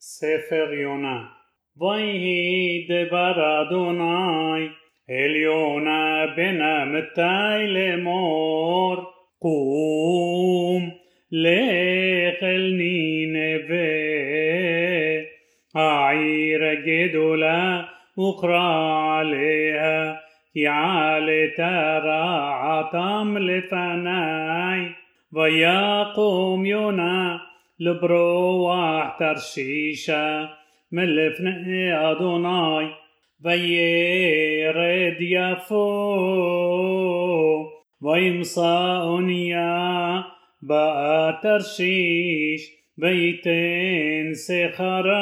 ספר יונה ויהי דבר אדוני אל יונה בן אמיתי לאמור קום לך אל נינבה העיר הגדולה וקרא עליה כי עלת רעתם לפניי ויקום יונה لبروح ترشيشة من لفن أدوناي ويرد يفو. ويمصى أونيا بقى ترشيش ويتن سخرا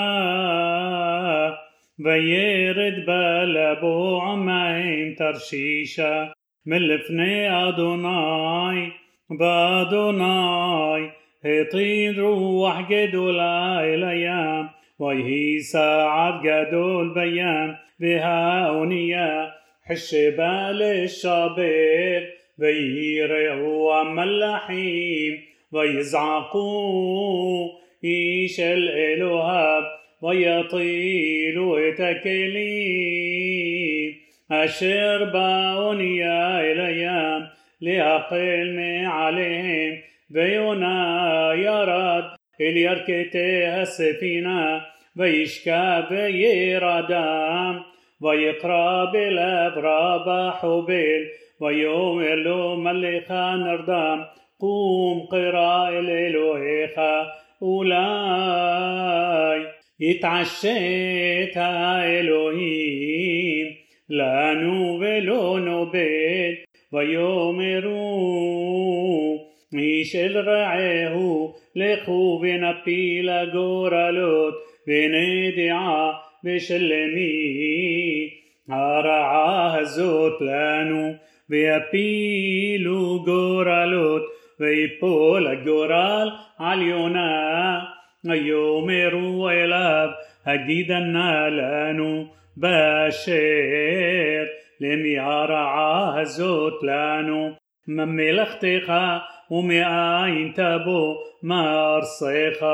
ويرد بلا بو عمين ترشيشة מלפני אדוני ואדוני. לפני אדוני ואדוני הטיל רוח גדולה אל הים ויהי סער גדול בים והאוניה חישבה להישבר וייראו המלחים ויזעקו איש אל אלוהיו ויטילו את הכלים أشر باونيا الأيام لأقل عليهم ויונה ירד אל ירכתי הספינה וישכב וירדם ויקרא בלב רבה חובל ויאמר לו מלך נרדם قوم قرا אל אלוהיך אולי יתעשת האלוהים לנו ולא נאבד ויאמרו איש אל רעהו לכו ונפיל הגורלות ונדעה ושלמי הרעה הזאת לנו ויפילו גורלות ויפול הגורל על יונה ויאמרו אליו הגידה נא לנו באשר למי הרעה הזאת לנו ממלכתך ומאין תבוא מארצך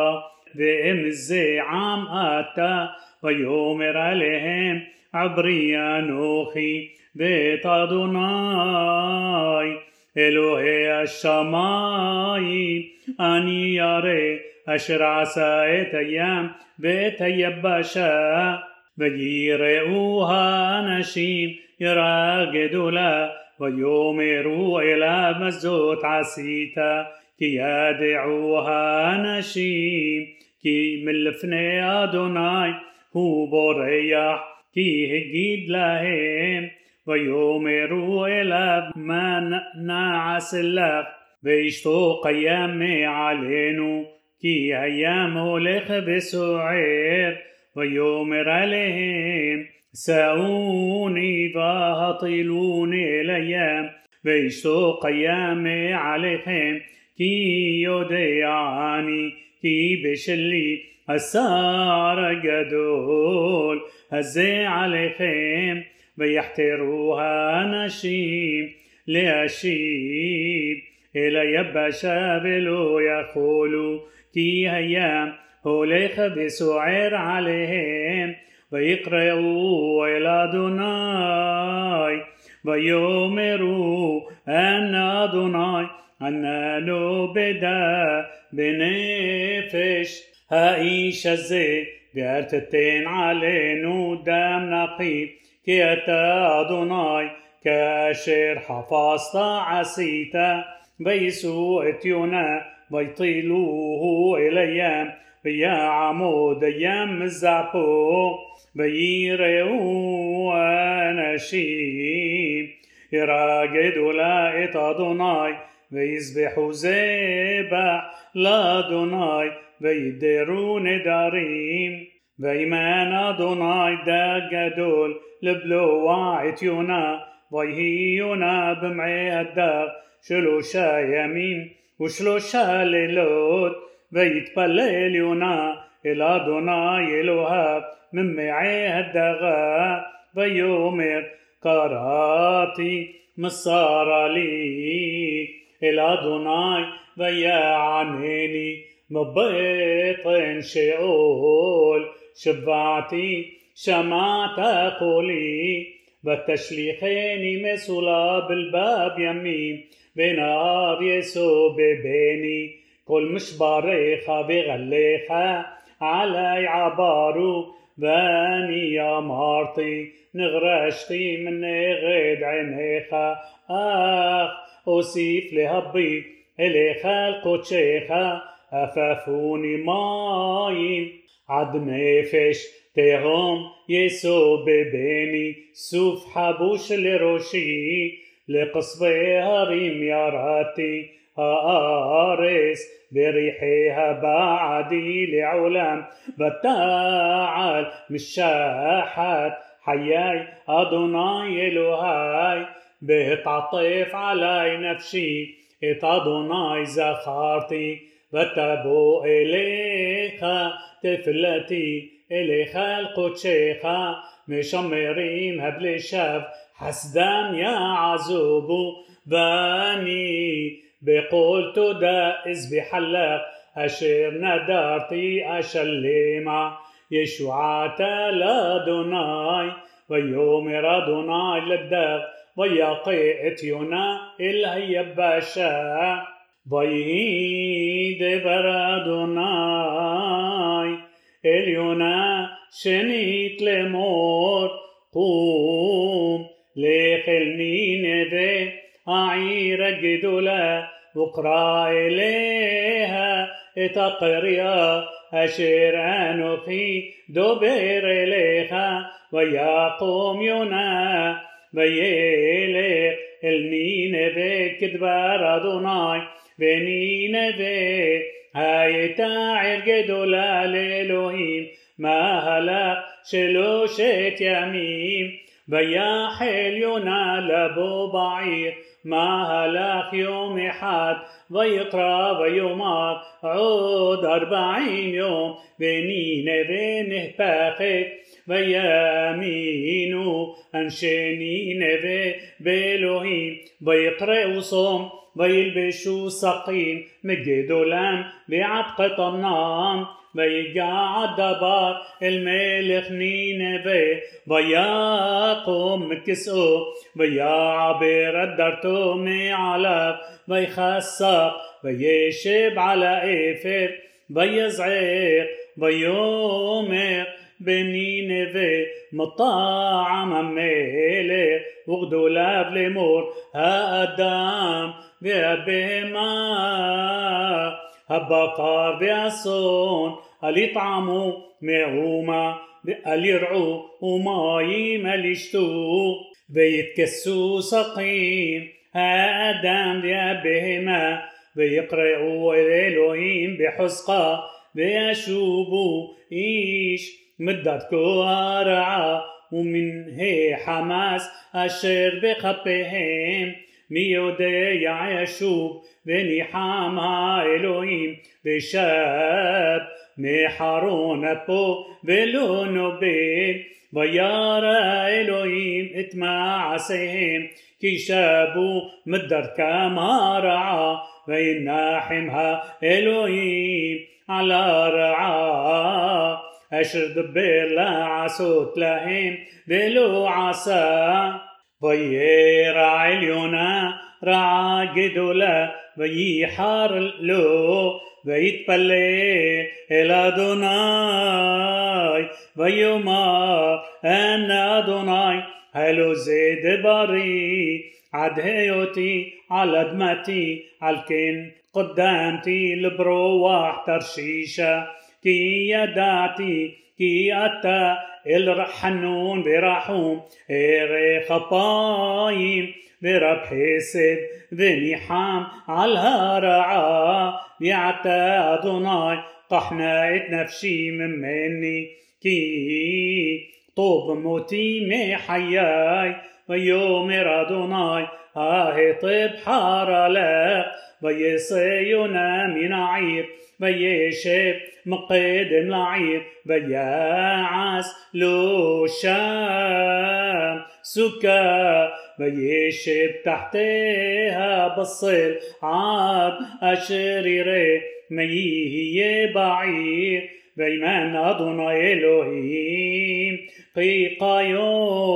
ואם זה עם אתה ויאמר עליהם עברי אנוכי בית אדוני אלוהי השמיים אני ירא אשר עשה את הים ואת היבשה ויראו האנשים יראה גדולה ويومروا إلى مزوت عسيتا كي يدعوها نشيم كي ملفنا أدوناي هو بريح كي هجيد لهم ويومروا إلى ما نعس الله بيشتو قيامي علينا كي أيامه لخ بسعير ويومر عليهم سأوني فهطلوني الأيام ويشتو قيامي عليهم كي يوديعني كي بشلي السار جدول هزي عليهم ويحتروها نشيم لأشيب إلى يبشا بلو يقولوا كي هيام هوليخ بسعر عليهم ויקראו אל אדוני ויאמרו אנא אדוני עננו בדה בנפש האיש הזה ואל תתן עלינו דם נקי כי אתה אדוני כאשר חפשת עשית ויישאו את יונה ויטילוהו אל הים ויעמוד הים מזעפו ויראו אנשים ירגדו לה את אדוני ויזבחו זבח לאדוני וידרו נדרים וימן אדוני דג גדול לבלוע את יונה ויהי יונה במעי הדג שלושה ימים ושלושה לילות ويتبلى إليونا إلى دوناي إلوها من معيه الدغا ويومر قراتي مسار لي. إلى دوناي ويا عنيني مبطن شئول شبعتي شمعت قولي. والتشليخين مسولا بالباب يمين بنار يسو ببيني كل مش باريخة بغليخة علي عبارو باني يا مارتي نغرشتي من غيد عينيخة. آخ أوصيف لهبي إلي خلق تشيخة. أفافوني ماين. عد نفش تهوم يسوع ببيني. سوف حبوش لروشي لقصبي هريم ياراتي آرس بريحها بعدي لعلم بتعال مشاحت حياي أدوناي إلهاي بتعطف علي نفسي إت أدوناي زخارتي بتبو إليك تفلتي إليك القدشيخ משמרים הבלי حسدام يا عزوب باني بقول تدا إز بحلق أشير ندارتي يشوعات لدوناي ويومر دوناي للدغ ويقي اتيونا إلهي باشا. ويهيد برادوناي اليونا شنيت لمور قوم. لخلني نبي أعير جدولا وقرا إليها تقريا أشير أنوخي دبر إليها ويقوم يونا ويلي النينبي كدبر أدوناي بنينبي هاي تاعر جدولا لإلهيم ما هلا شلوشت يمين وياحل يونا لبو ما هلاك يوم أحد ويقرأ ويومات عود أربعين يوم بنين بينه باقت ويامينو أنشينين بإلهيم ويقرأ صوم ويلبشوا سقين مجدولان بعتق طنام ويقع الدبار الملك نينبي ويقوم مكسو ويعبر الدرتوم على ويخسق ويشب على إفر ويزعق ويومر بنينبي مطاعم ملك وغدولاب لمور هادام بأبهما البقر بأسون أل يطعموا معوما أل يرعوا ومايم أل يشتوا بيتكسوا سقيم آدم بأبهما بيقرأوا الإلهيم بحسقة بيشوبوا إيش مدت كوارعة ومن هي حماس أشر بخبهم מי יודע ישוב וניחם האלוהים ושב מחרון אפו ולא נובל וירא אלוהים את מעשיהם כי שבו מדרכם הרעה וינחם האלוהים על הרעה أشرد بلا تلاقيم بلو عصا بيرع اليونا رعا جدولا. لو بيت بلي إلى دوناي بيوما أنا دوناي هلو زيد بري عد هيوتي على دمتي على الكن قدامتي واحتر ترشيشه كي يدعتي كي أتا الحنون برحوم إيري خطايم برب حسد ذنيحام عالهرعا بيعتا أدوناي قحنايت نفسي من مني كي طوب موتي محياي ويوم أدوناي آه طيب حار لك ويصينا من عيب بيا شاب مقدم لعيب بيا عس لو شام سكا بيا شاب تحتها بصل عاد أشريري ميه بعير بيمان أدوني إلهيم قيقايون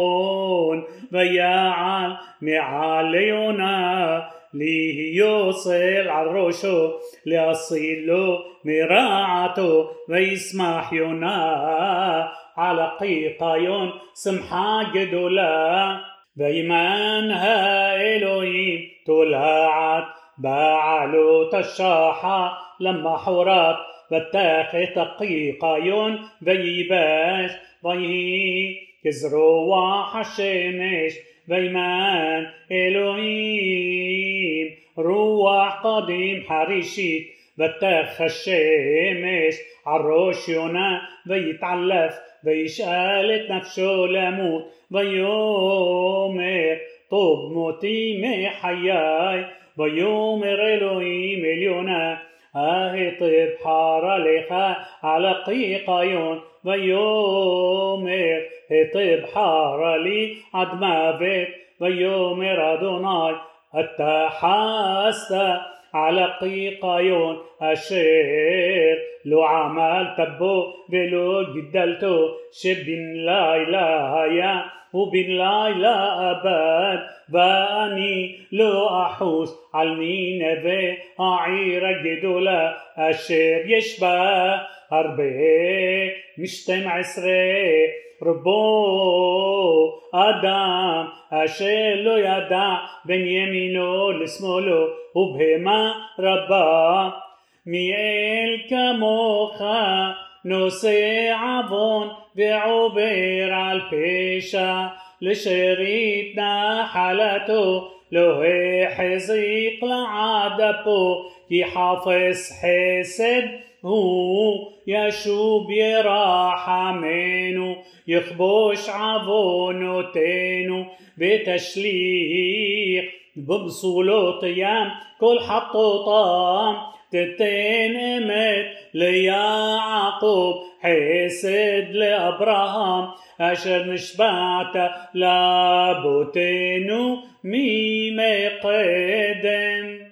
بيا عال معاليونا ليه يوصل عالروشو لاصيلو له مراعته ويسمح يونا على قيقايون سمحا جدولا. بيمان ها إلهيم تلهعت بعلو تشاحا لما حورات بتاخي تقيقايون بيباش بيه كزروا وحشمش بيمان إلهيم روح قديم حريشيت بتخ الشمس عروش يونا بيتعلف بيشالت نفسه لموت بيومر طوب موتي مي حياي بيومر إلهيم اليونا. آهي طب حار لخا على قيقايون بيومر היטב חרה לי עד מוות ויאמר אדוני אתה חסת على قيقايون أشير لو عملت بو ולא גידלתו שבין לילה היה ובין לילה אבד ואני לא אחוס על נינווה העיר הגדולה אשר יש בה הרבה משתים עשרה רבו אדם אשר לא ידע בין ימינו לשמאלו ובהמה רבה מאל כמוך נושא עוון ועובר על פשע לשארית נחלתו לא החזיק לעד אפו כי חפש חסד هو يشو بيرحمنو يخبوش تينو بتشليق ببصولو طيام كل حطو طام. تتين مت ليا عقوب حسد لأبراهام. أشر نشبعت لابوتينو ميم قدم.